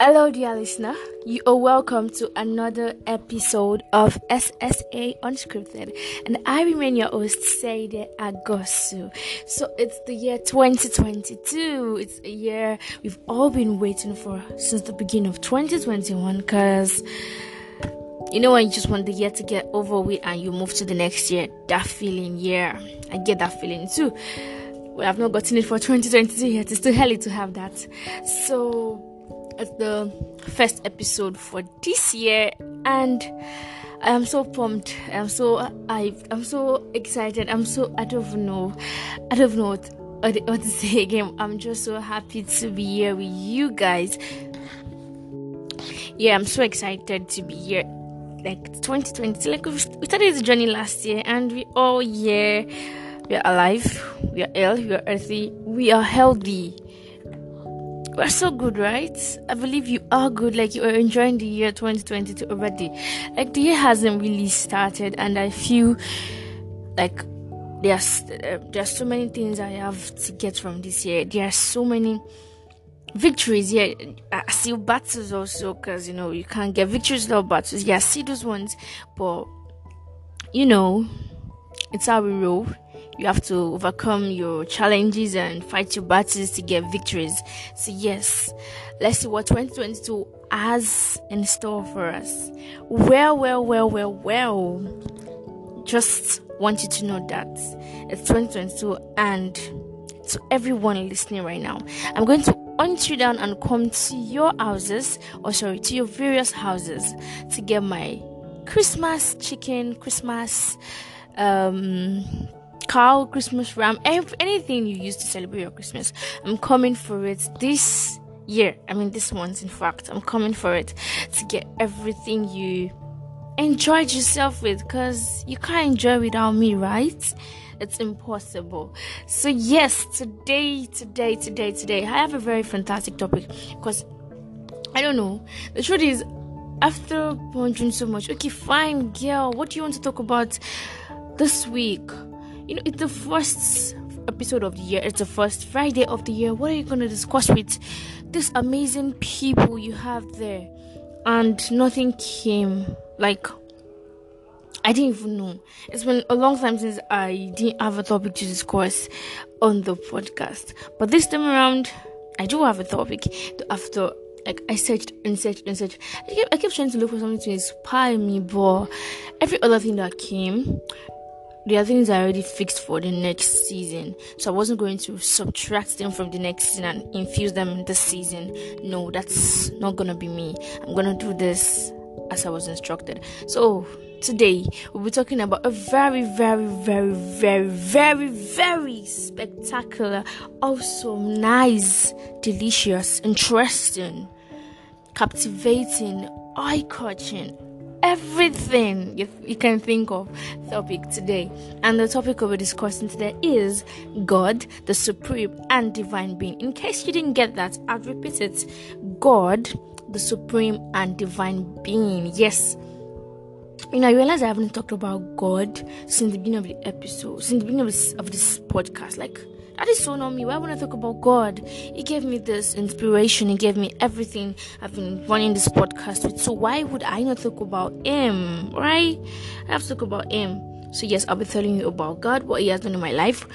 Hello, dear listener. You are welcome to another episode of SSA Unscripted, and I remain your host, Seide Agosu. So it's the year 2022. It's a year we've all been waiting for since the beginning of 2021. Cause you know when you just want the year to get over with and you move to the next year, that feeling, yeah, I get that feeling too. We have not gotten it for 2022 yet. It's too early to have that. So it's the first episode for this year and I am so pumped. I'm so I I'm so excited. I'm so I don't know. I don't know what, what to say again. I'm just so happy to be here with you guys. Yeah, I'm so excited to be here. Like 2020, like we started this journey last year, and we all yeah, we are alive, we are ill, we are healthy, we are healthy we're so good, right? I believe you are good. Like you are enjoying the year 2022 already. Like the year hasn't really started, and I feel like there's uh, there's so many things I have to get from this year. There are so many victories. Yeah, I see battles also because you know you can't get victories without battles. Yeah, I see those ones, but you know, it's how we roll. You have to overcome your challenges and fight your battles to get victories. So, yes, let's see what 2022 has in store for us. Well, well, well, well, well. Just want you to know that it's 2022 and to everyone listening right now, I'm going to hunt you down and come to your houses, or sorry, to your various houses to get my Christmas chicken, Christmas um cow, Christmas ram, anything you use to celebrate your Christmas. I'm coming for it this year. I mean, this month, in fact. I'm coming for it to get everything you enjoyed yourself with because you can't enjoy without me, right? It's impossible. So, yes, today, today, today, today, I have a very fantastic topic because I don't know. The truth is, after pondering so much, okay, fine, girl, what do you want to talk about this week? You know, it's the first episode of the year, it's the first Friday of the year. What are you going to discuss with these amazing people you have there? And nothing came. Like, I didn't even know. It's been a long time since I didn't have a topic to discuss on the podcast. But this time around, I do have a topic after like I searched and searched and searched. I kept, I kept trying to look for something to inspire me, but every other thing that came there are things I already fixed for the next season. So I wasn't going to subtract them from the next season and infuse them in this season. No, that's not gonna be me. I'm gonna do this as I was instructed. So today we'll be talking about a very, very, very, very, very, very spectacular, awesome, nice, delicious, interesting, captivating, eye catching everything you, you can think of topic today. And the topic we're discussing today is God, the supreme and divine being. In case you didn't get that, I'll repeat it God, the supreme and divine being. Yes. You know, I realize I haven't talked about God since the beginning of the episode, since the beginning of this, of this podcast. Like, that is so not me. Why would I talk about God? He gave me this inspiration. He gave me everything I've been running this podcast with. So why would I not talk about Him? Right? I have to talk about Him. So yes, I'll be telling you about God, what He has done in my life,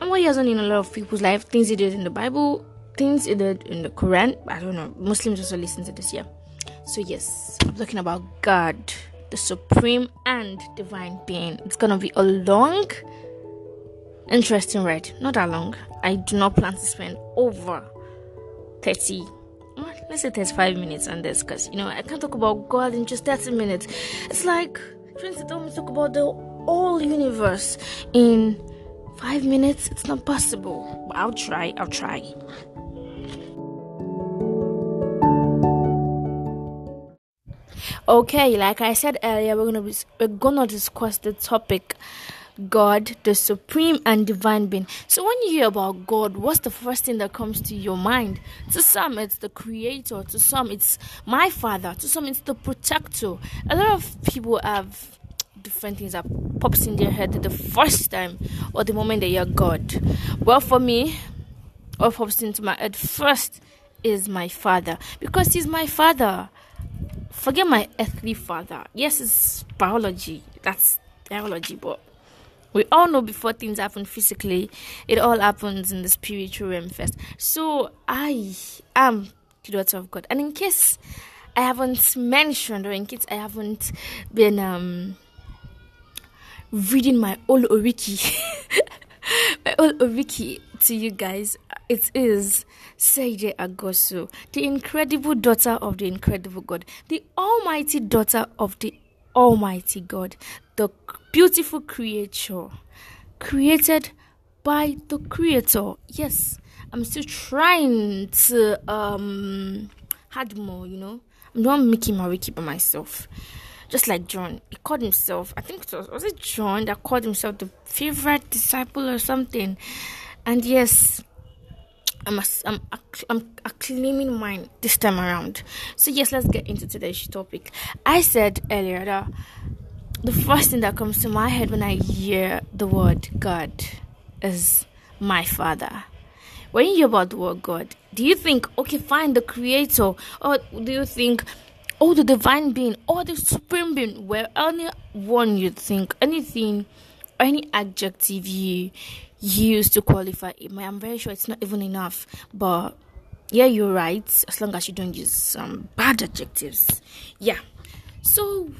and what He has done in a lot of people's life. Things He did in the Bible, things He did in the Quran. I don't know. Muslims also listen to this, yeah. So yes, I'm talking about God, the supreme and divine being. It's gonna be a long interesting ride. Not that long. I do not plan to spend over 30, let's say 35 minutes on this because, you know, I can't talk about God in just 30 minutes. It's like trying to tell me talk about the whole universe in five minutes. It's not possible. But I'll try. I'll try. Okay, like I said earlier, we're gonna be, we're gonna discuss the topic God, the supreme and divine being. So, when you hear about God, what's the first thing that comes to your mind? To some, it's the creator, to some, it's my father, to some, it's the protector. A lot of people have different things that pops in their head the first time or the moment they hear God. Well, for me, what pops into my head first is my father because he's my father. Forget my earthly father. Yes, it's biology. That's biology, but we all know before things happen physically, it all happens in the spiritual realm first. So I am the daughter of God. And in case I haven't mentioned or in case I haven't been um reading my old Oriki my old Oriki to you guys, it is Seide Agosu, the incredible daughter of the incredible God, the almighty daughter of the almighty God, the beautiful creature created by the creator. Yes, I'm still trying to um add more, you know. I'm not making my wiki by myself. Just like John, he called himself, I think it was, was it John that called himself the favorite disciple or something. And yes, I'm, a, I'm, I'm claiming mine this time around. So yes, let's get into today's topic. I said earlier that the first thing that comes to my head when I hear the word God is my Father. When you hear about the word God, do you think, okay, fine, the Creator, or do you think, oh, the divine being, or the supreme being? Well, anyone you think, anything, any adjective you use to qualify it, I'm very sure it's not even enough, but yeah, you're right, as long as you don't use some bad adjectives. Yeah. So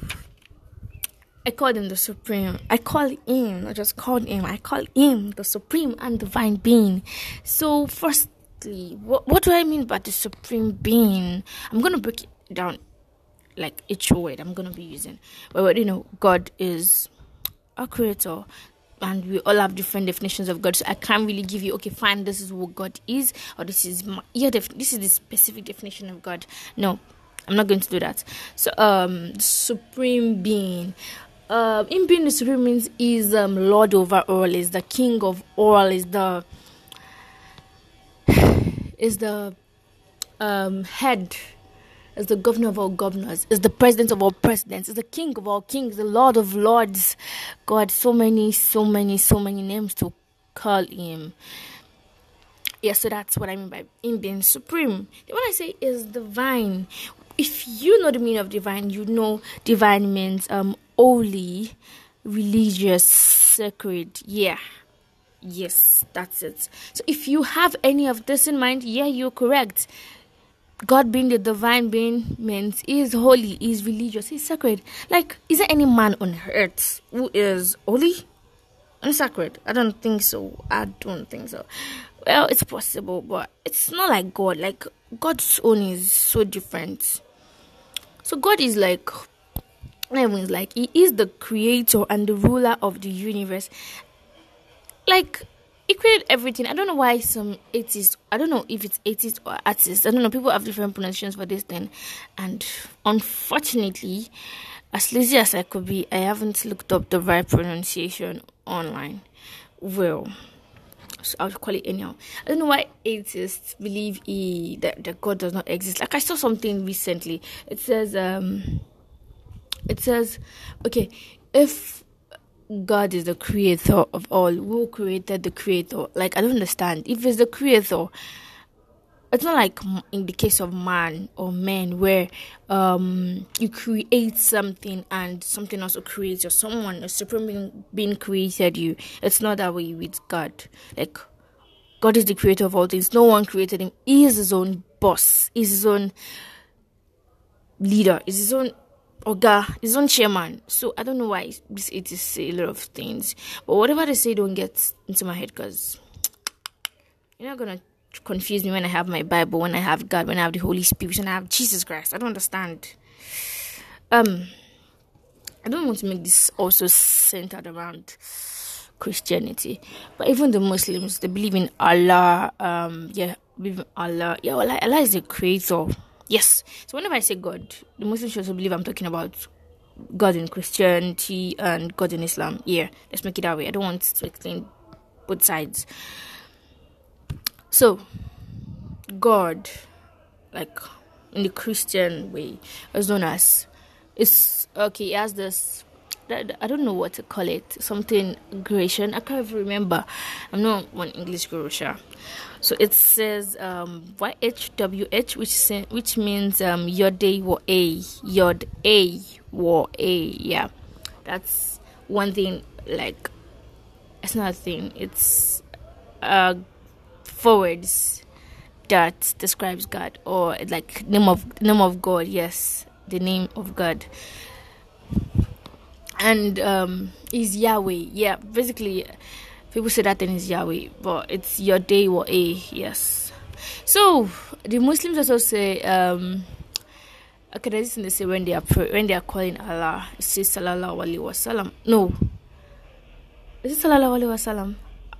I called him the Supreme. I call him, I just called him, I call him the Supreme and Divine Being. So, firstly, what, what do I mean by the Supreme Being? I'm going to break it down like each word I'm going to be using. But, you know, God is a creator. And we all have different definitions of God, so I can't really give you okay, fine. This is what God is, or this is my, yeah, def- this is the specific definition of God. No, I'm not going to do that. So, um, the supreme being uh, him being the supreme means is um, lord over all is the king of all is the is the um, head is the governor of all governors is the president of all presidents is the king of all kings the lord of lords. God so many so many so many names to call him. Yeah so that's what i mean by him being supreme. When i say is divine if you know the meaning of divine you know divine means um holy, religious, sacred. Yeah. Yes, that's it. So if you have any of this in mind, yeah, you're correct. God being the divine being means is holy, is religious, is sacred. Like, is there any man on earth who is holy and sacred? I don't think so. I don't think so. Well, it's possible, but it's not like God. Like, God's own is so different. So, God is like everyone's like he is the creator and the ruler of the universe like he created everything i don't know why some atheists i don't know if it's atheists or artists i don't know people have different pronunciations for this thing and unfortunately as lazy as i could be i haven't looked up the right pronunciation online well so I'll call it anyhow. I don't know why atheists believe he, that, that God does not exist. Like I saw something recently. It says um it says, okay, if God is the creator of all, who created the creator? Like, I don't understand. If it's the creator, it's not like in the case of man or men where um, you create something and something also creates you. Someone, a supreme being, created you. It's not that way with God. Like, God is the creator of all things. No one created him. He is his own boss. He's his own leader. He's his own Oga, his on chairman. So I don't know why it is a lot of things. But whatever they say don't get into my head because you're not gonna confuse me when I have my Bible, when I have God, when I have the Holy Spirit, when I have Jesus Christ. I don't understand. Um I don't want to make this also centered around Christianity. But even the Muslims, they believe in Allah, um, yeah, believe in Allah. Yeah, Allah, Allah is the creator Yes. So whenever I say God, the Muslims should also believe I'm talking about God in Christianity and God in Islam. Yeah, let's make it that way. I don't want to explain both sides. So, God, like in the Christian way, is known as it's okay. He has this I don't know what to call it. Something Grecian. I can't even remember. I'm not one English guru, sure. So it says um, YHWH, which which means um, day war A Yod A Wa A. Yeah, that's one thing. Like it's not a thing. It's uh, forwards that describes God or like name of name of God. Yes, the name of God and um, is Yahweh. Yeah, basically, people say that thing is Yahweh, but it's your day or a yes. So the Muslims also say, um, okay, there's this they say when they are pray, when they are calling Allah, it says Sallallahu Alaihi Wasallam. No, is it Sallallahu Alaihi Wasallam?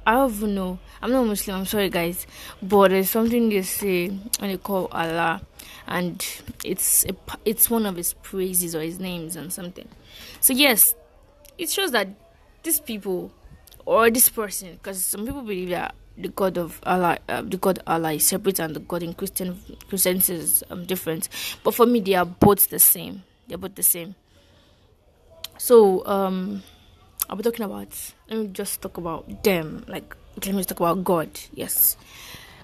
I don't know. I'm not Muslim. I'm sorry, guys, but there's something they say when they call Allah, and it's a, it's one of His praises or His names and something. So yes, it shows that these people or this person, because some people believe that the God of Allah, uh, the God Allah is separate, and the God in Christian Christians is um, different. But for me, they are both the same. They're both the same. So um, I'll be talking about. Let me just talk about them. Like let me just talk about God. Yes,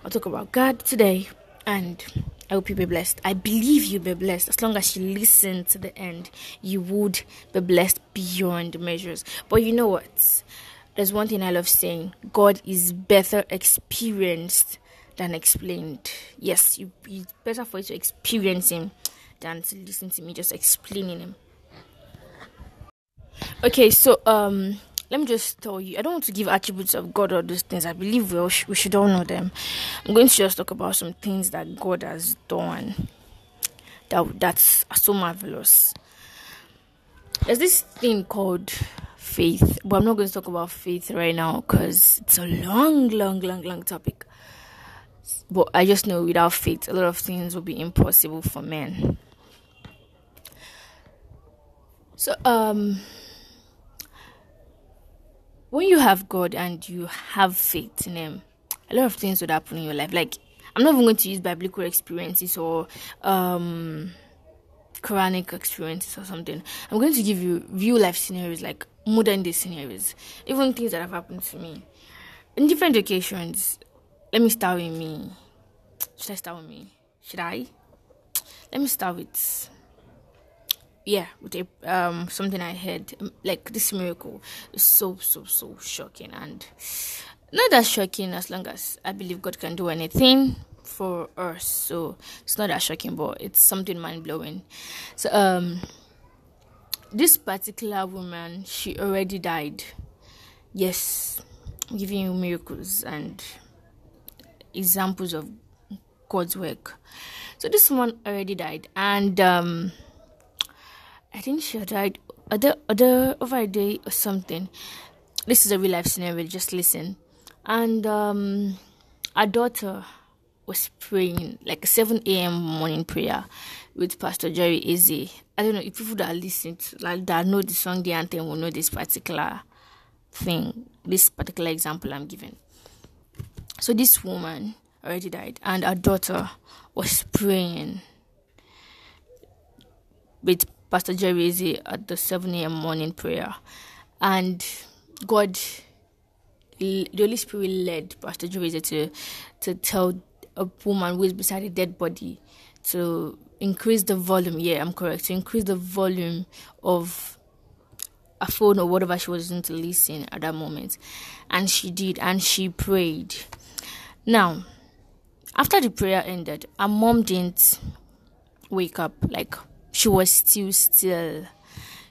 I'll talk about God today, and I hope you be blessed. I believe you be blessed. As long as you listen to the end, you would be blessed beyond measures. But you know what? There's one thing I love saying God is better experienced than explained. Yes, you, it's better for you to experience Him than to listen to me just explaining Him. Okay, so um, let me just tell you, I don't want to give attributes of God or those things. I believe we, all sh- we should all know them. I'm going to just talk about some things that God has done that that's so marvelous. There's this thing called faith, but I'm not going to talk about faith right now because it's a long, long, long, long topic. But I just know without faith, a lot of things will be impossible for men. So, um, when you have God and you have faith in Him, a lot of things would happen in your life. Like, I'm not even going to use biblical experiences or um, Quranic experiences or something. I'm going to give you real life scenarios, like modern day scenarios, even things that have happened to me in different occasions. Let me start with me. Should I start with me? Should I? Let me start with yeah, with a, um something I heard um, like this miracle is so so so shocking and not that shocking as long as I believe God can do anything for us. So it's not that shocking, but it's something mind blowing. So um, this particular woman, she already died. Yes, giving you miracles and examples of God's work. So this woman already died, and um I think she had died other other over a day or something. This is a real life scenario. Just listen. And um, our daughter was praying like a 7 a.m. morning prayer with Pastor Jerry Eze. I don't know if people that listen to like that know the song, the anthem will know this particular thing, this particular example I'm giving. So this woman already died, and our daughter was praying with Pastor Jerry at the 7 a.m. morning prayer. And God, the Holy Spirit led Pastor Jerry to, to tell a woman who is beside a dead body to increase the volume. Yeah, I'm correct. To increase the volume of a phone or whatever she was going to listen at that moment. And she did, and she prayed. Now, after the prayer ended, her mom didn't wake up. Like, she was still still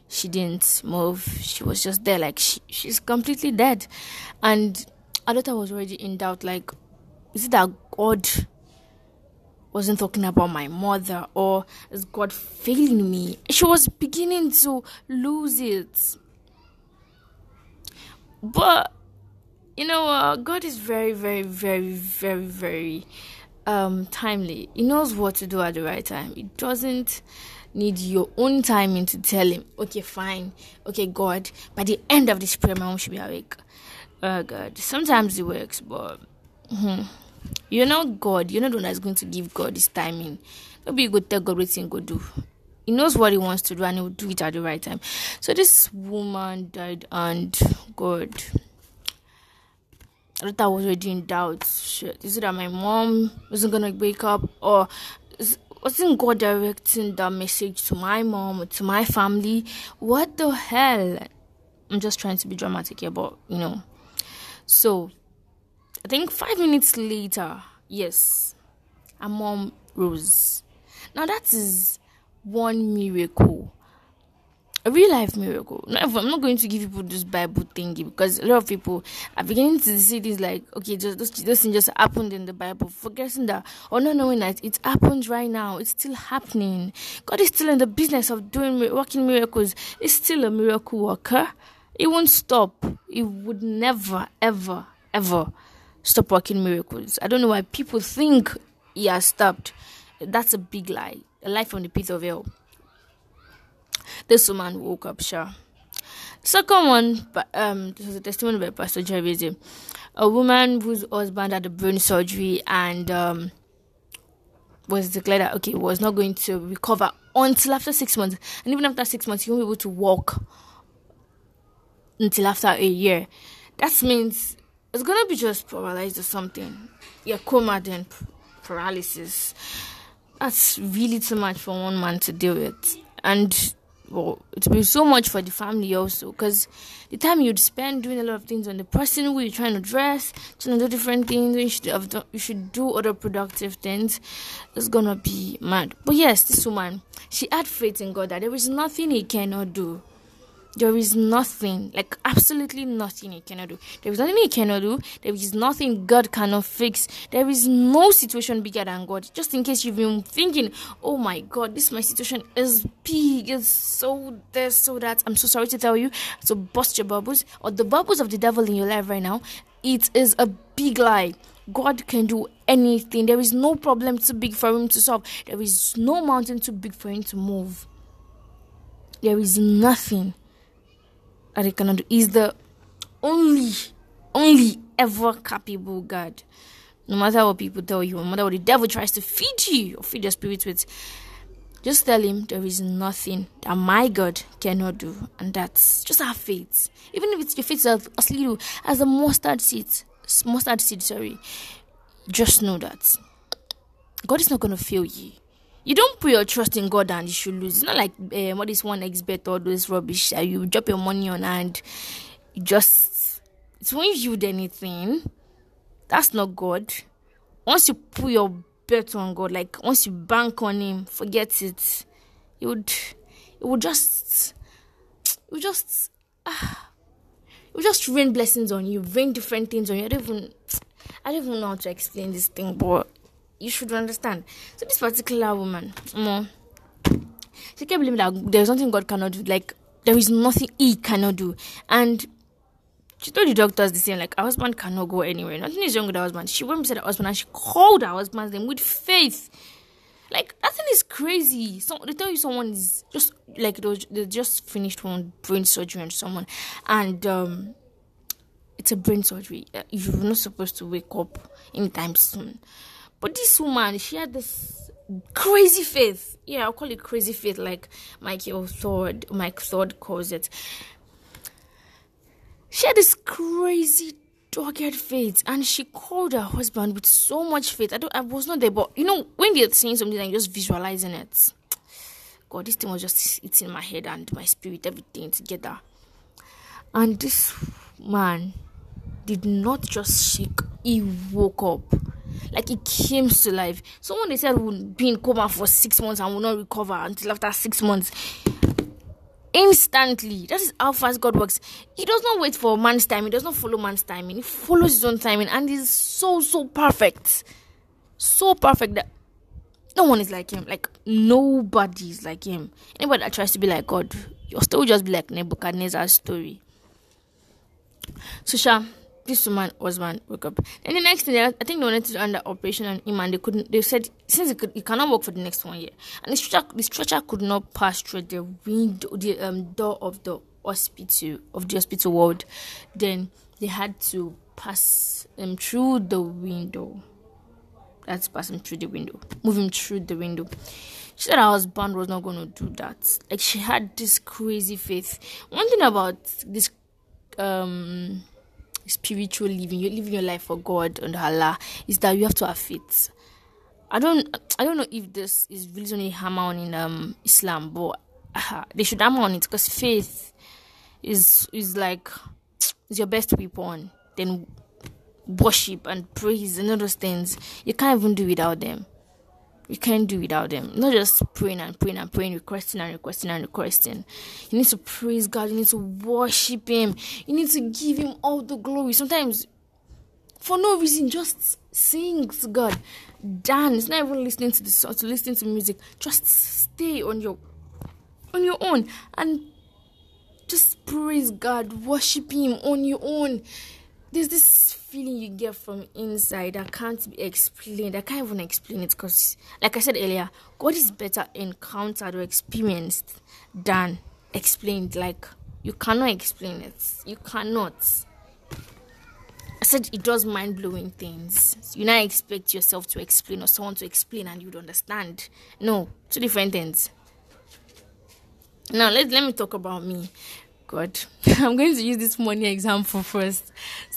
she didn't move. She was just there like she, she's completely dead. And daughter was already in doubt like is it that god wasn't talking about my mother or is god failing me? She was beginning to lose it. But you know uh, god is very very very very very um timely. He knows what to do at the right time. He doesn't need your own timing to tell him, okay, fine, okay, God, by the end of this prayer, my mom should be awake. Oh, God. Sometimes it works, but hmm, you're not God. You're not the one that's going to give God his timing. Maybe you go tell God what you go do. he knows what he wants to do and he will do it at the right time. So this woman died and God I thought I was already in doubt. Is it that my mom wasn't gonna wake up or wasn't God directing that message to my mom to my family? What the hell? I'm just trying to be dramatic here, but you know. So I think five minutes later, yes, a mom rose. Now that is one miracle a real life miracle. I'm not going to give people this Bible thingy because a lot of people are beginning to see this like, okay, just this, this just happened in the Bible, forgetting that or not knowing that it happened right now. It's still happening. God is still in the business of doing working miracles. It's still a miracle worker. It won't stop. It would never, ever, ever stop working miracles. I don't know why people think he has stopped. That's a big lie. A lie from the pit of hell. This woman woke up, sure. Second one, um, this was a testimony by Pastor Jerry Eze. A woman whose husband had a brain surgery and um, was declared that okay, was not going to recover until after six months, and even after six months, he won't be able to walk until after a year. That means it's gonna be just paralyzed or something. Yeah, coma then paralysis. That's really too much for one man to deal with, and well, it will be so much for the family also because the time you'd spend doing a lot of things on the person who you're trying to dress, trying to do different things, you should have done, you should do other productive things. It's gonna be mad. But yes, this woman, she had faith in God that there is nothing he cannot do. There is nothing, like absolutely nothing he cannot do. There is nothing he cannot do. There is nothing God cannot fix. There is no situation bigger than God. Just in case you've been thinking, oh my God, this my situation is big, it's so this, so that. I'm so sorry to tell you, to bust your bubbles or the bubbles of the devil in your life right now. It is a big lie. God can do anything. There is no problem too big for him to solve. There is no mountain too big for him to move. There is nothing Arikanadu is the only, only ever capable God. No matter what people tell you, no matter what the devil tries to feed you or feed your spirit with, just tell him there is nothing that my God cannot do, and that's just our faith. Even if it's your faith as, as little as a mustard seed, mustard seed, sorry, just know that God is not going to fail you you don't put your trust in God and you should lose. It's not like uh, what is one expert or this rubbish that you drop your money on and just it won't yield anything. That's not God. Once you put your bet on God, like once you bank on Him, forget it. It would, it would just, it would just, ah, it would just rain blessings on you, rain different things on you. I don't even, I don't even know how to explain this thing, but you should understand. So this particular woman, more, she kept believing that there's nothing God cannot do. Like there is nothing He cannot do, and she told the doctors the same. Like her husband cannot go anywhere. Nothing is wrong with her husband. She went beside her husband and she called her husband's name with faith. Like that thing is crazy. So they tell you someone is just like they just finished one brain surgery on someone, and um, it's a brain surgery. You're not supposed to wake up anytime soon. But this woman, she had this crazy faith. Yeah, I'll call it crazy faith, like Michael Todd, Mike Todd calls it. She had this crazy dogged faith, and she called her husband with so much faith. I don't, I was not there, but you know, when they're saying something and you're just visualizing it, God, this thing was just eating my head and my spirit, everything together. And this man did not just shake; he woke up like it came to life. Someone they said would be in coma for six months and will not recover until after six months. Instantly. That is how fast God works. He does not wait for man's time. He does not follow man's timing. He follows his own timing and he's so so perfect. So perfect that no one is like him. Like nobody is like him. Anybody that tries to be like God, your story will just be like Nebuchadnezzar's story. So, Sha, this woman was husband woke up. And the next day, I think they wanted to do under operation on him, and they couldn't. They said since he, could, he cannot work for the next one year, and the stretcher, the stretcher could not pass through the window, the um, door of the hospital of the hospital ward. Then they had to pass him through the window. Let's pass him through the window. Move him through the window. She said her husband was not going to do that. Like she had this crazy faith. One thing about this um spiritual living, you're living your life for God and Allah, is that you have to have faith. I don't I don't know if this is really only hammer on in um Islam, but uh, they should hammer on it because faith is is like is your best weapon. Then worship and praise and all those things, you can't even do without them. You can't do without them. Not just praying and praying and praying, requesting and requesting and requesting. You need to praise God. You need to worship Him. You need to give Him all the glory. Sometimes, for no reason, just sing to God. Dance. Not even listening to the song, to listening to music. Just stay on your on your own and just praise God. Worship Him on your own. There's this feeling you get from inside that can't be explained. I can't even explain it because, like I said earlier, God is better encountered or experienced than explained. Like, you cannot explain it. You cannot. I said it does mind blowing things. You not expect yourself to explain or someone to explain and you'd understand. No, two different things. Now let let me talk about me. God, I'm going to use this money example first.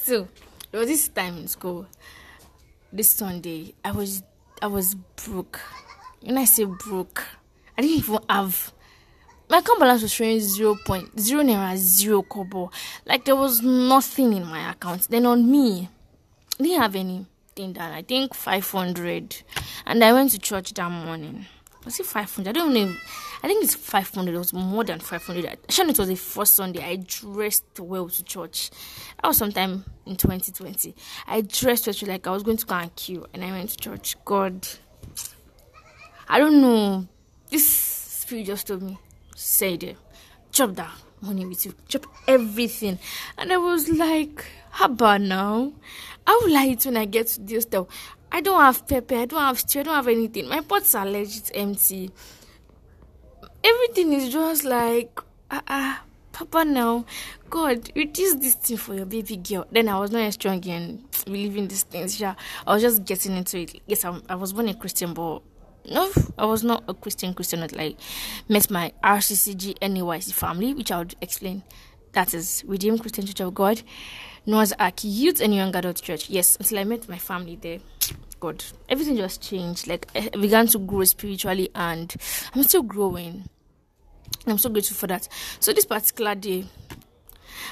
So there was this time in school, this Sunday, I was I was broke. When I say broke, I didn't even have my account balance was showing zero point zero naira zero kobo. Like there was nothing in my account. Then on me, I didn't have anything done. I think five hundred, and I went to church that morning. Was it five hundred? I don't know. I think it's 500. It was more than 500. Actually, it was the first Sunday. I dressed well to church. That was sometime in 2020. I dressed well, like I was going to go and queue, and I went to church. God, I don't know. This spirit just told me, say it, chop that money with you, chop everything. And I was like, how about now? I will like it when I get to this stuff. I don't have pepper, I don't have stew, I don't have anything. My pots are legit empty everything is just like ah uh, Papa now, God, reduce this thing for your baby girl. Then I was not strong in believing these things. Yeah, I was just getting into it. Yes, I'm, i was born a Christian, but no, I was not a Christian. Christian, not like met my RCCG NYC family, which I would explain. That is Redeemed Christian Church of God, Noah's Ark Youth and Young Adult Church. Yes, until I met my family there. God, everything just changed. Like I began to grow spiritually, and I'm still growing I'm so grateful for that. So this particular day,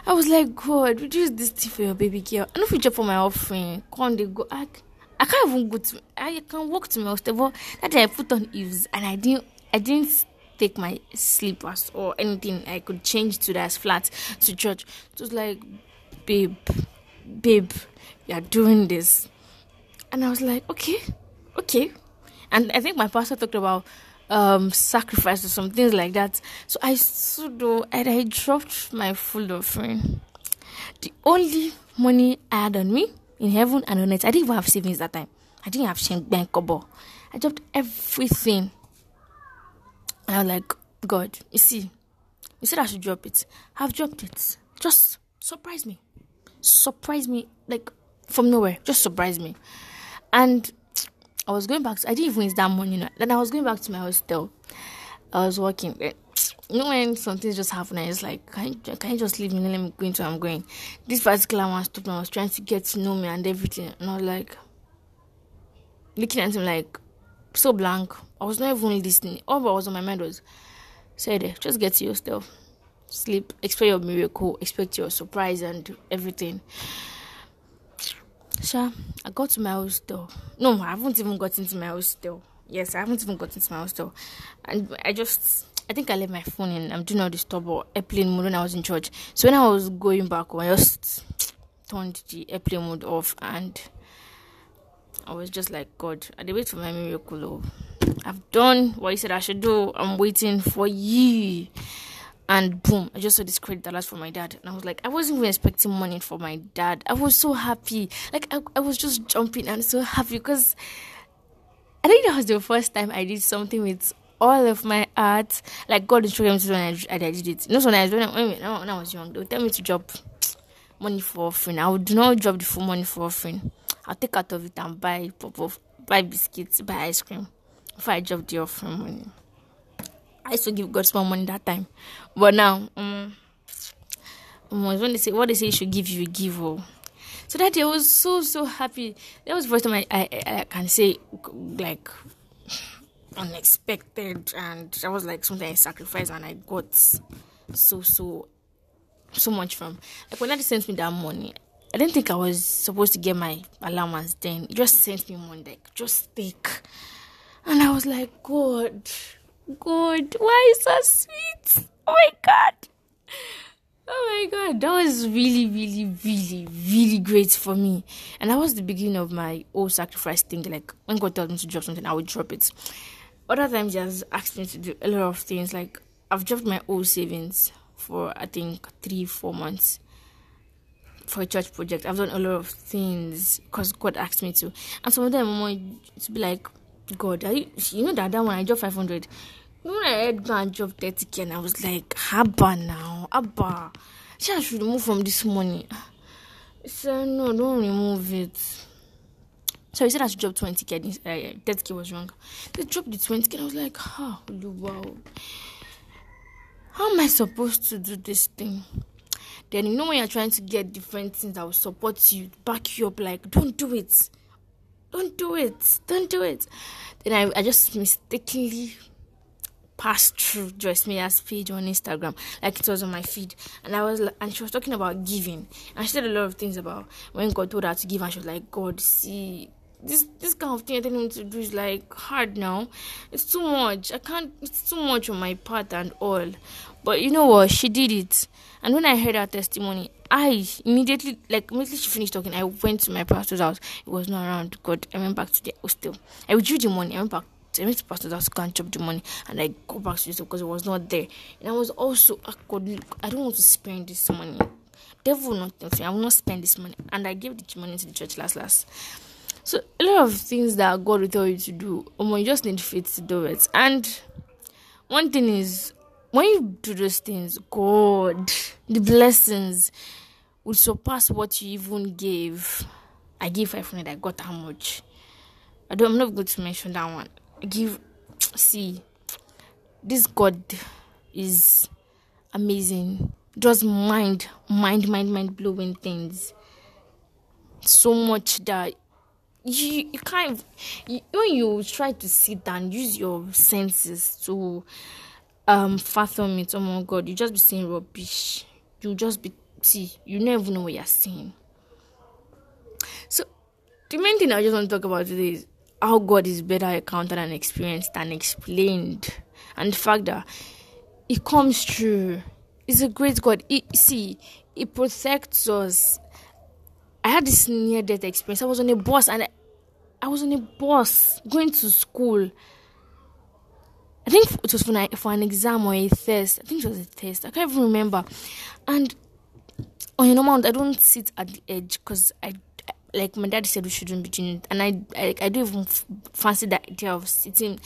I was like, God, reduce this thing for your baby girl. I know future for my offering. Come they go. I, I can't even go to. I can walk to my hostel. But that day I put on eaves and I didn't. I didn't take my slippers or anything I could change to that flat to church. It was like, babe, babe, you're doing this. And I was like, okay, okay. And I think my pastor talked about um sacrifice or some things like that. So I stood and I dropped my full offering. The only money I had on me in heaven and on earth, I didn't even have savings that time. I didn't have Shen Bank Kobo. I dropped everything. And I was like, God, you see, you said I should drop it. I've dropped it. Just surprise me. Surprise me like from nowhere. Just surprise me. And I was going back. To, I didn't even use that money. Then I was going back to my hostel. I was working. You know when something just happened, I was like, can you, can you just leave me let me go into where I'm going? This particular one stopped. I was trying to get to know me and everything. And I was like, looking at him like, so blank. I was not even listening. All that was on my mind was, say just get to your stuff. Sleep, expect your miracle, expect your surprise and everything. Sha, I got to my hostel. No, I haven't even got into my hostel. Yes, I haven't even got into my hostel. And I just, I think I left my phone in. I'm doing all this stuff or airplane mode when I was in church. So when I was going back, I just turned the airplane mode off and I was just like, God, I did wait for my miracle. I've done what He said I should do. I'm waiting for you and boom, I just saw this credit alert from my dad, and I was like, I wasn't even expecting money from my dad. I was so happy, like I, I was just jumping and so happy because I think that was the first time I did something with all of my art. Like God instructed me when I, I did it. You know, so when I, when, I, when, I was young, they would tell me to drop money for offering. I would not drop the full money for offering. I'll take out of it and buy buy biscuits, buy ice cream before I dropped the offering money. I used to give God small money that time, but now, um, um, when they say what they say you should give, you give. Oh. So that day I was so so happy. That was the first time I, I, I can say like unexpected, and that was like something I sacrificed and I got so so so much from. Like when they sent me that money, I didn't think I was supposed to get my allowance then. It just sent me money like just take, and I was like, God, God, why is that sweet? Oh my God. Oh my god, that was really, really, really, really great for me. And that was the beginning of my old sacrifice thing. Like when God tells me to drop something, I would drop it. Other times he has asked me to do a lot of things. Like I've dropped my old savings for I think three, four months for a church project. I've done a lot of things because God asked me to. And some of them to be like, God, you, you know that that one I dropped five hundred when I heard man drop 30k and I was like, Abba now, Abba. She I should remove from this money. He said, no, don't remove it. So he said I should drop 20k. Uh, 30k was wrong. They dropped the 20k and I was like, oh, wow. How am I supposed to do this thing? Then you know when you're trying to get different things that will support you, back you up, like, don't do it. Don't do it. Don't do it. Then I, I just mistakenly passed through Joyce Meyer's page on Instagram, like it was on my feed, and I was and she was talking about giving, and she said a lot of things about when God told her to give, and she was like, God, see. This this kind of thing I telling me to do is like hard now. It's too much. I can't. It's too much on my part and all. But you know what? She did it. And when I heard her testimony, I immediately, like, immediately she finished talking, I went to my pastor's house. It was not around. God, I went back to the hostel. I withdrew the money. I went back I went to Pastor go and chop the money and I go back to yourself because it was not there. And I was also, I, could, I don't want to spend this money. Devil not think I will not spend this money. And I gave the money to the church last last. So a lot of things that God will tell you to do, um, you just need faith to do it. And one thing is when you do those things, God, the blessings will surpass what you even gave. I gave 500, I got how much? I don't, I'm not going to mention that one give see this god is amazing. Just mind mind mind mind blowing things. So much that you, you can't you, when you try to sit down use your senses to um fathom it oh my god you just be saying rubbish. You just be see you never know what you're saying. So the main thing i just want to talk about today is how God is better accounted and experienced and explained, and the fact that it comes true. It's a great God. It, see, it protects us. I had this near death experience. I was on a bus and I, I was on a bus going to school. I think it was for an, for an exam or a test. I think it was a test. I can't even remember. And on a normal, I don't sit at the edge because I like my dad said we shouldn't be doing it. And I, I i don't even f- fancy the idea of sitting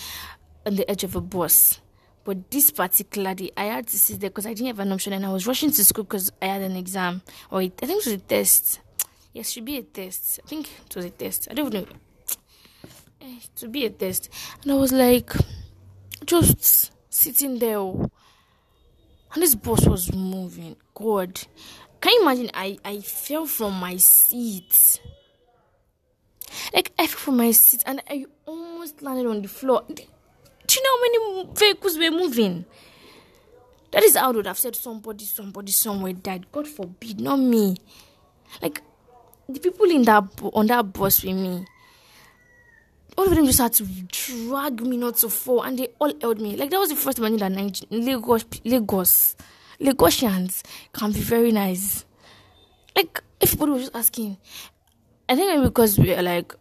on the edge of a bus. But this particular day i had to sit there because i didn't have an option and i was rushing to school because i had an exam. Or it, i think it was a test. Yes it should be a test. I think it was a test. I don't know. Eh, to be a test. And i was like just sitting there. And this bus was moving. God. Can you imagine? I, I fell from my seat. Like, I fell from my seat and I almost landed on the floor. Do you know how many vehicles were moving? That is how I would have said somebody, somebody somewhere died. God forbid, not me. Like, the people in that on that bus with me, all of them just had to drag me not to fall, and they all held me. Like that was the first time I knew that Lagos, Lagos Lagosians can be very nice. Like everybody was just asking. I think because we are like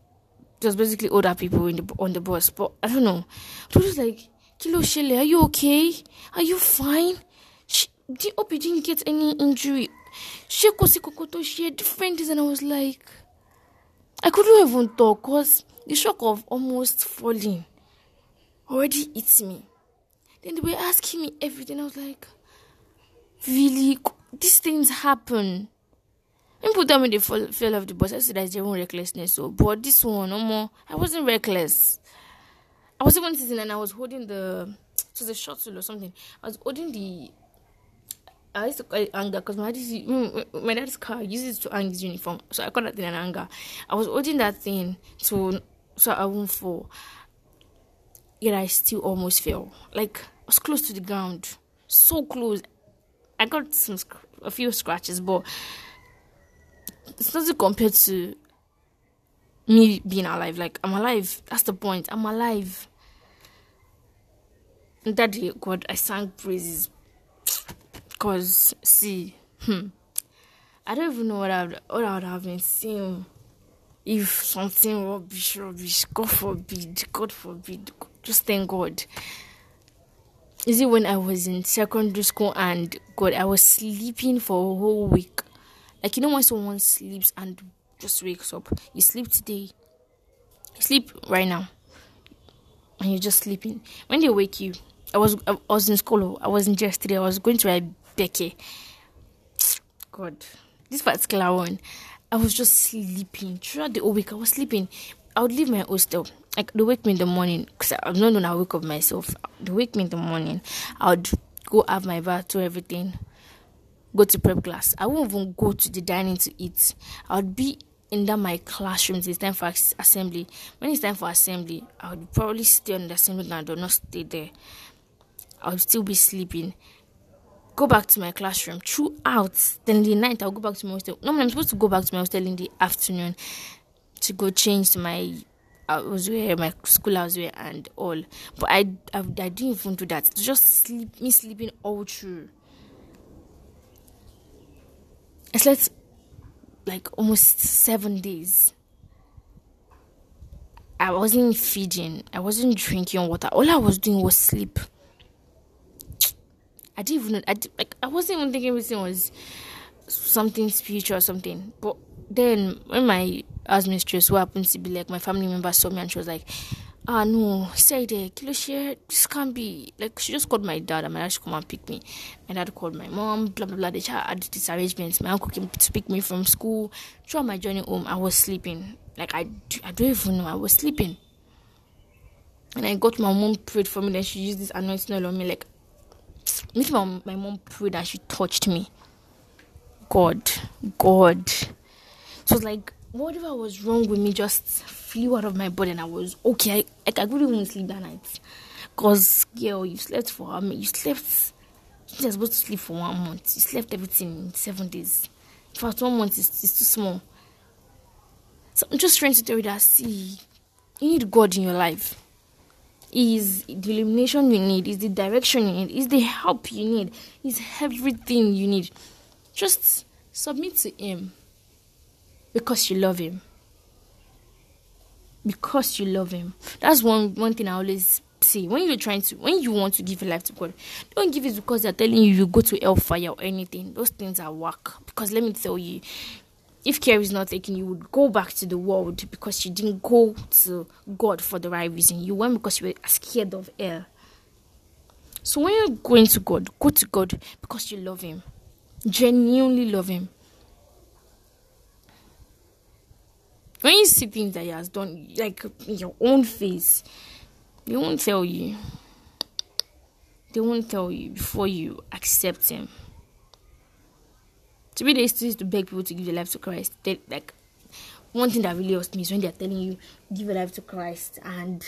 just basically older people in the on the bus, but I don't know. But was like, Kilo Shelley, are you okay? Are you fine? She, do, hope you didn't get any injury. She had different and I was like, I couldn't even talk because the shock of almost falling already hit me. Then they were asking me everything. I was like, really these things happen People tell me they fall, fell off the bus. I said that's their own recklessness. So, but this one, no more. I wasn't reckless. I was even sitting and I was holding the. It was a shuttle or something. I was holding the. I used to call it anger because my dad, mm, mm, mm, my dad's car uses to hang his uniform, so I call that thing an anger. I was holding that thing to so I won't fall. Yet I still almost fell. Like I was close to the ground, so close. I got some a few scratches, but it's nothing compared to me being alive. Like I'm alive. That's the point. I'm alive. And that day, God, I sang praises. Cause see, hmm, I don't even know what I would, what I would have been seeing if something rubbish, rubbish. God forbid. God forbid. Just thank God. Is it when I was in secondary school and God, I was sleeping for a whole week. Like you know when someone sleeps and just wakes up. You sleep today. You sleep right now. And you're just sleeping. When they wake you, I was I was in school. I was in yesterday. I was going to write WAEC. God, this particular one, I was just sleeping throughout the whole week. I was sleeping. I would leave my hostel. Like they wake me in the morning because I'm not known I wake up myself. They wake me in the morning. I would go have my bath, do everything, go to prep class. I won't even go to the dining to eat. I would be in that my classroom it's time for assembly. When it's time for assembly, I would probably stay on the assembly ground or not stay there. I would still be sleeping. Go back to my classroom throughout. Then the night I'll go back to my hostel. Normally I'm supposed to go back to my hostel in the afternoon to go change to my I was where my school I was where and all. But I, I I didn't even do that. Just sleep me sleeping all through. I slept like almost seven days. I wasn't feeding. I wasn't drinking water. All I was doing was sleep. I didn't even. I did, like. I wasn't even thinking everything was something spiritual or something. But then when my house mistress, who happens to be like my family member, saw me and she was like, ah no, say there, kilo share, this can't be like she just called my dad and my dad should come and pick me. My dad called my mom, blah blah blah. They had these arrangements. My uncle came to pick me from school. Throughout my journey home, I was sleeping. Like I, I don't even know, I was sleeping. And I got my mom prayed for me. Then she used this anointing oil on me. Like, me, my, my mom prayed and she touched me. God, God. So like whatever was wrong with me just flew out of my body and I was okay. I, I couldn't even sleep that night. Cause girl, you slept for I mean you slept you're supposed to sleep for one month. You slept everything in seven days. For one month is too small. So I'm just trying to tell you that see you need God in your life. Is the illumination you need, is the direction you need, is the help you need, is everything you need. Just submit to Him because you love him. Because you love him. That's one one thing I always say. When you're trying to when you want to give your life to God, don't give it because they're telling you you go to hellfire or anything. Those things are work. Because let me tell you, if care is not taken, you would go back to the world because you didn't go to God for the right reason. You went because you were scared of hell. So when you're going to God, go to God because you love Him, genuinely love Him. When you see things that he has done, like in your own face, they won't tell you. They won't tell you before you accept him. To be the used to beg people to give their life to Christ. They, like one thing that really hurts me is when they're telling you give your life to Christ and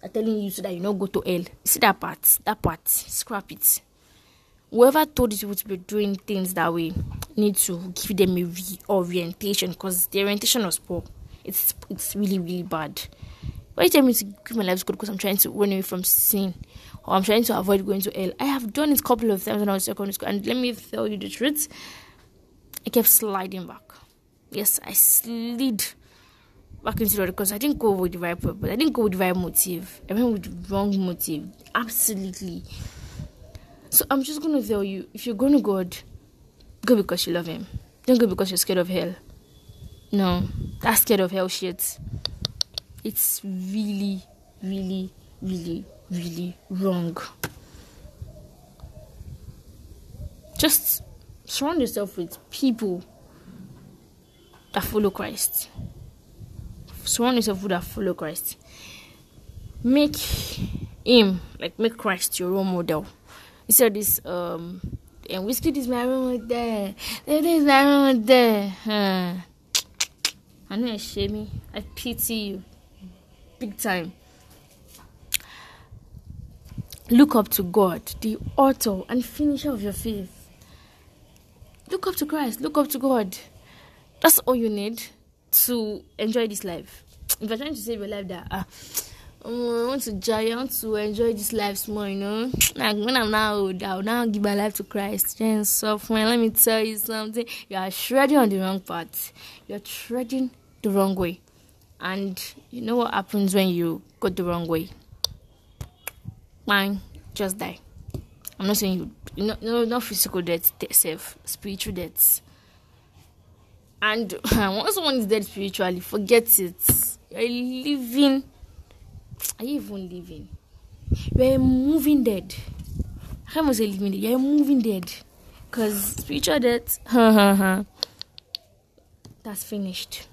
they're telling you so that you don't go to hell. See that part, that part, scrap it. Whoever told these people to be doing things that way need to give them a reorientation because the orientation was poor it's it's really really bad. Why you tell me to keep my life good because I'm trying to run away from sin or I'm trying to avoid going to hell? I have done it a couple of times when I was secondary school, and let me tell you the truth. I kept sliding back. Yes, I slid back into the because I didn't go with the right purpose. I didn't go with the right motive. I went with the wrong motive. Absolutely. So I'm just gonna tell you, if you're going to God, go because you love Him. Don't go because you're scared of hell. No, that's scared of hell shit. It's really, really, really, really wrong. Just surround yourself with people that follow Christ. Surround yourself with that follow Christ. Make him like make Christ your role model. Instead said this um and Wizkid is my role model. That is my role model. Huh. I know you shame me. I pity you. Big time. Look up to God, the author and finisher of your faith. Look up to Christ. Look up to God. That's all you need to enjoy this life. If you're trying to save your life, that ah, um, I want to enjoy, I want to enjoy this life more, you know. Like when I'm now old, I'll now give my life to Christ. Soft man, let me tell you something. You are treading on the wrong path. You're treading the wrong way. And you know what happens when you go the wrong way? Mine, just die. I'm not saying you, you know, no, not physical death, safe, spiritual deaths. And once someone is dead spiritually, forget it. You're living. Are you even living? You're a moving dead. I can't say living dead. You're a moving dead. Because spiritual death, that's finished.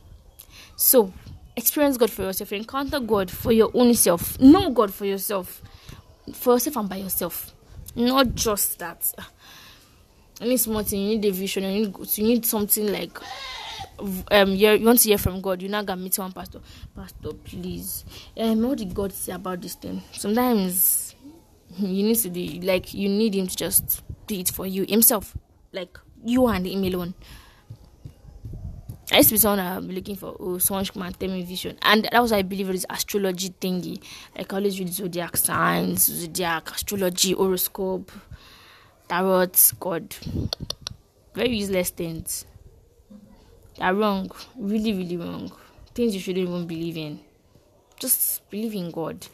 So, experience God for yourself. Encounter God for your own self. Know God for yourself. For yourself and by yourself. Not just that. Any small thing, you need a vision. You need, you need something like um you, you want to hear from God, you're not gonna meet one pastor. Pastor, please. Um, what did God say about this thing? Sometimes you need to do like you need him to just do it for you himself. Like you and him alone. I used to be someone I'm looking for oh someone come and tell me vision. And that was I believe this astrology thingy. Like I always read zodiac signs, zodiac, astrology, horoscope, tarot, God. Very useless things. They're wrong. Really, really wrong. Things you shouldn't even believe in. Just believe in God.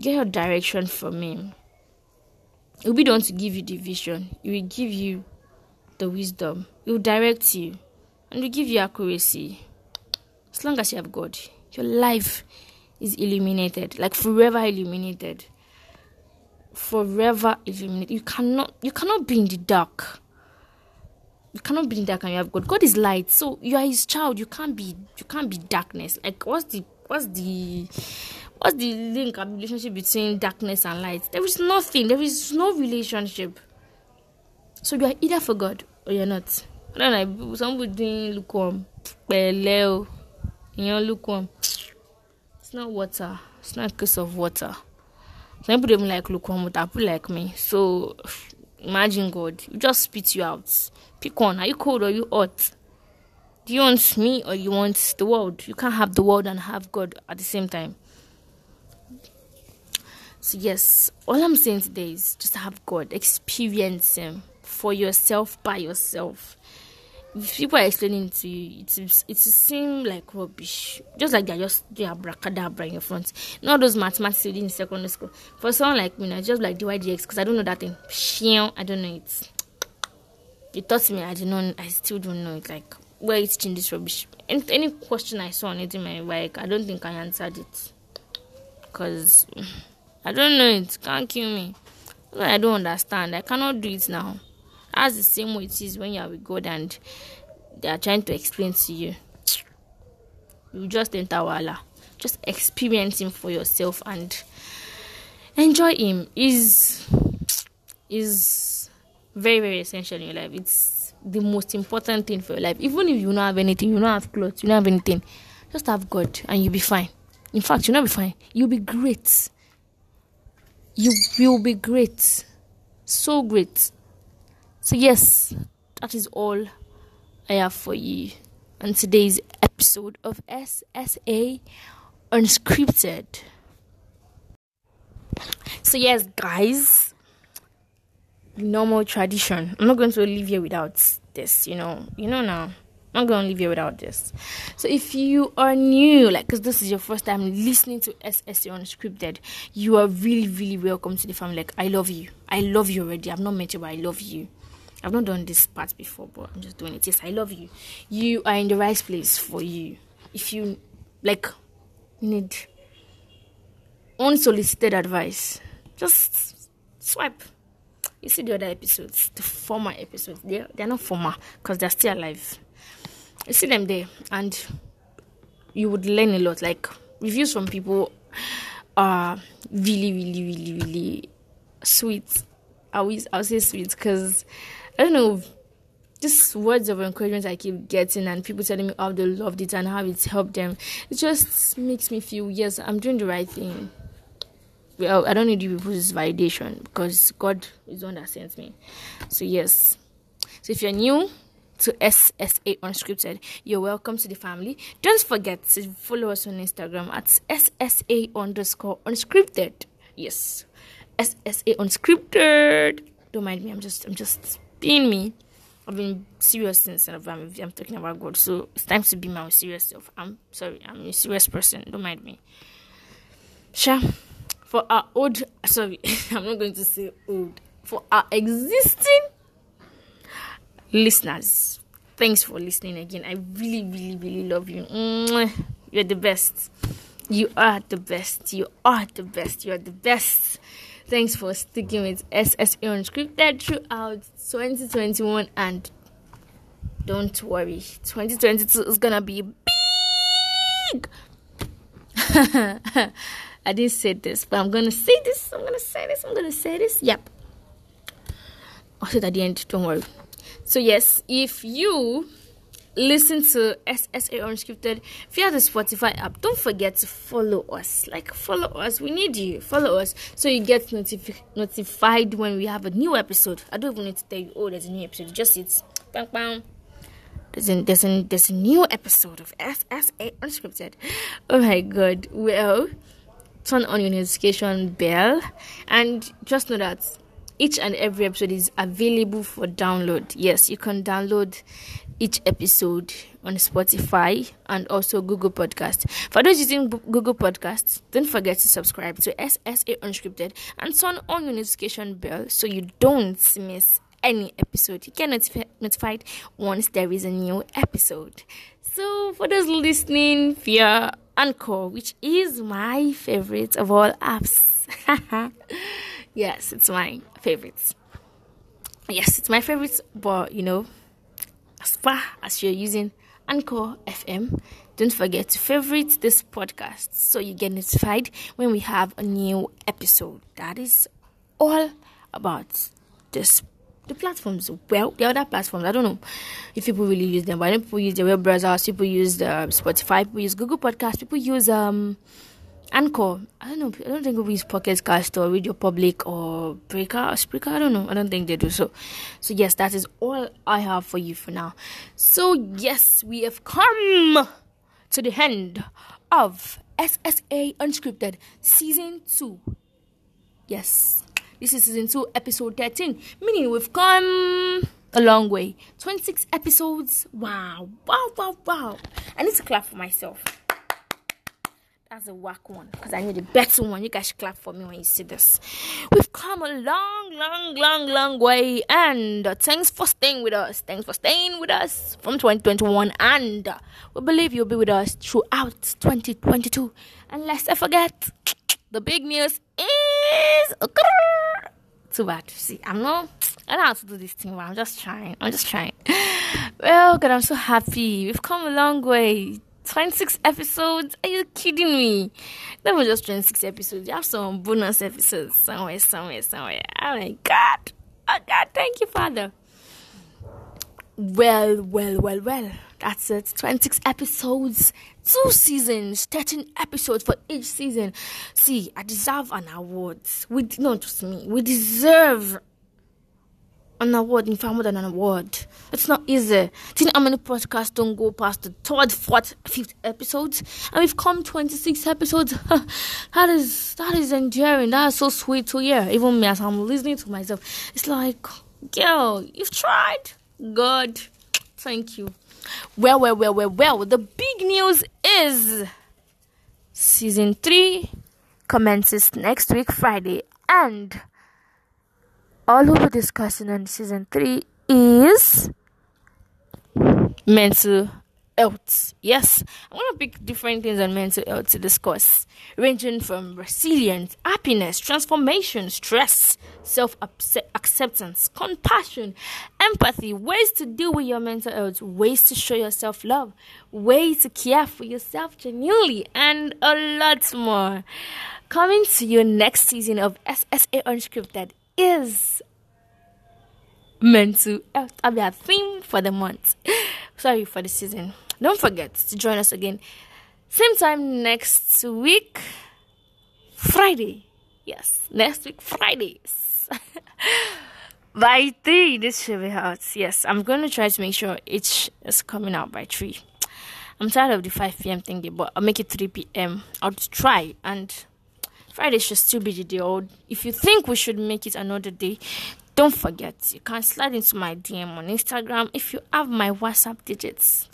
Get your direction from Him. He'll be the one to give you the vision. He will give you the wisdom. He will direct you. And He will give you accuracy. As long as you have God, your life is illuminated. Like forever illuminated. Forever illuminated. You cannot you cannot be in the dark you cannot be in dark and you have God. God is light, so you are His child. You can't be you can't be darkness. Like what's the what's the what's the link and relationship between darkness and light? There is nothing. There is no relationship. So you are either for God or you're not. I don't know. Somebody doing lukewarm, pẹ̀lẹ́ you know lukewarm. It's not water. It's not a case of water. Some people don't like lukewarm water. People like me. So imagine God. You just spit you out. Pick one. Are you cold or you hot? Do you want me or you want the world? You can't have the world and have God at the same time. So, yes, all I'm saying today is just have God, experience Him for yourself, by yourself. If people are explaining to you, it it seem like rubbish. Just like they're just doing abracadabra in your front. Not those mathematics did in secondary school. For someone like me, I just like dy dx because I don't know that thing. I don't know it. You taught me, I did not, I still don't know it. Like, where is teaching this rubbish? Any, any question I saw on it in my bike, I don't think I answered it. Because I don't know it. Can't kill me. I don't understand. I cannot do it now. That's the same way it is when you are with God and they are trying to explain to you. You just enter Wala. Just experience Him for yourself and enjoy Him. Is is very very essential in your life. It's the most important thing for your life. Even if you don't have anything you don't have clothes you don't have anything just have god and you'll be fine. In fact you'll not be fine. You'll be great. You will be great. So great. So yes that is all i have for you on today's episode of ssa unscripted. So yes guys normal tradition. I'm not going to live here without this, you know. You know now. I'm not going to live here without this. So if you are new, like, because this is your first time listening to SSA Unscripted, you are really, really welcome to the family. Like, I love you. I love you already. I've not met you, but I love you. I've not done this part before, but I'm just doing it. Yes, I love you. You are in the right place for you. If you, like, need unsolicited advice, just swipe you see the other episodes, the former episodes, they're, they're not former because they're still alive. you see them there, and you would learn a lot. Like reviews from people are really, really, really, really sweet. I always I'll say sweet because I don't know just words of encouragement I keep getting and people telling me how they loved it and how it's helped them. It just makes me feel yes, I'm doing the right thing. I don't need you people's validation because God is the one that sends me. So yes. So if you're new to SSA Unscripted, you're welcome to the family. Don't forget to follow us on Instagram at SSA underscore unscripted. Yes. SSA unscripted. Don't mind me, I'm just I'm just being me. I've been serious since I'm, I'm talking about God. So it's time to be my serious self. I'm sorry, I'm a serious person. Don't mind me. Sure. For our old, sorry, I'm not going to say old. For our existing listeners, thanks for listening again. I really, really, really love you. You're the best. You are the best. You are the best. You are the best. Thanks for sticking with SSA Unscripted throughout 2021 and don't worry, 2022 is gonna be big. I didn't say this, but I'm gonna say this. I'm gonna say this. I'm gonna say this. Yep. Oh, I'll say it at the end. Don't worry. So yes, if you listen to SSA Unscripted via the Spotify app. Don't forget to follow us. Like, follow us. We need you. Follow us so you get notifi- notified when we have a new episode. I don't even need to tell you, oh, there's a new episode. Just it's bang, bang. There's a, there's, a, there's a new episode of SSA Unscripted. Oh my god. Well, turn on your notification bell and just know that each and every episode is available for download. Yes, you can download each episode on Spotify and also Google Podcast. For those using Google Podcasts, don't forget to subscribe to SSA Unscripted and turn on your notification bell so you don't miss any episode. You get notif- notified once there is a new episode. So, for those listening via Anchor, which is my favorite of all apps, yes, it's my favorite. Yes, it's my favorite, but you know, as far as you're using Anchor FM, don't forget to favorite this podcast so you get notified when we have a new episode. That is all about this the platforms. Well, the other platforms, I don't know if people really use them, but I know people use the web browsers, people use the Spotify, people use Google Podcasts, people use um Anchor. I don't know. I don't think we use Pocket Cast or Radio Public or Breaker or Spreaker. I don't know. I don't think they do so. So yes, that is all I have for you for now. So yes, we have come to the end of SSA Unscripted Season 2. Yes, this is Season 2, Episode 13. Meaning we've come a long way. 26 episodes. Wow. Wow, wow, wow. I need to clap for myself. That's a whack one because I need a better one. You guys should clap for me when you see this. We've come a long, long, long, long way, and uh, thanks for staying with us. Thanks for staying with us from 2021, and uh, we believe you'll be with us throughout 2022. And let's not forget, the big news is too bad. See, I'm not. I don't know how to do this thing, but I'm just trying. I'm just trying. Well, God, I'm so happy. We've come a long way 26 episodes? Are you kidding me? That was just 26 episodes. You have some bonus episodes somewhere, somewhere, somewhere. Oh my God. Oh God, thank you, Father. Well, well, well, well. That's it. 26 episodes, two seasons, 13 episodes for each season. See, I deserve an award. We, not just me, we deserve an award, in fact, more than an award. It's not easy. Do you know how many podcasts don't go past the third, fourth, fifth episodes? And we've come 26 episodes. that is that is endearing. That is so sweet to hear. Even me, as I'm listening to myself, it's like, girl, you've tried. God, thank you. Well, well, well, well, well. The big news is season three commences next week, Friday, and all we'll be discussing on season three is mental health. Yes, I'm to pick different things on mental health to discuss, ranging from resilience, happiness, transformation, stress, self acceptance, compassion, empathy, ways to deal with your mental health, ways to show yourself love, ways to care for yourself genuinely, and a lot more. Coming to you next season of SSA Unscripted is mental health. Uh, I'll be a theme for the month. Sorry for the season. Don't forget to join us again. Same time next week, Friday. Yes, next week, Fridays. by 3, this should be out. Yes, I'm going to try to make sure each is coming out by 3. I'm tired of the 5 p.m. thingy, but I'll make it 3 p.m. I'll try and Friday should still be the day. Or if you think we should make it another day, don't forget you can slide into my DM on Instagram if you have my WhatsApp digits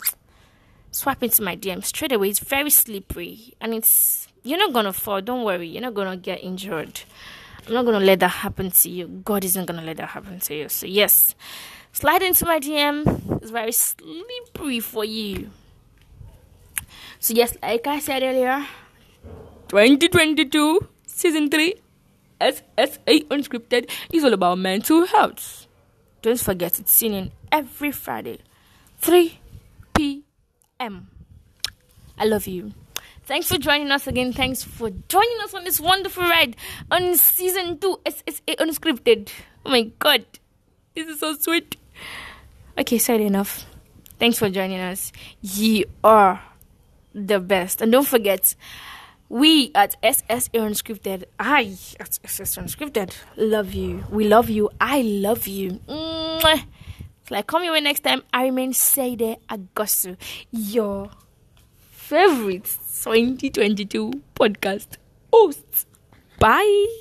swap into my DM straight away. It's very slippery and it's you're not gonna fall. Don't worry, you're not gonna get injured. I'm not gonna let that happen to you. God isn't gonna let that happen to you. So yes, slide into my DM. It's very slippery for you. So yes, like I said earlier, 2022 season three, SSA Unscripted is all about mental health. Don't forget it's seen in every Friday, 3 p.m. I love you. Thanks for joining us again. Thanks for joining us on this wonderful ride on season two SSA Unscripted. Oh my god, this is so sweet. Okay, said enough. Thanks for joining us. You are the best. And don't forget, we at SSA Unscripted, I at SSA Unscripted, love you. We love you. I love you. Mwah. Like, come your way next time. I remain Seide Agosto, your favorite 2022 podcast host. Bye.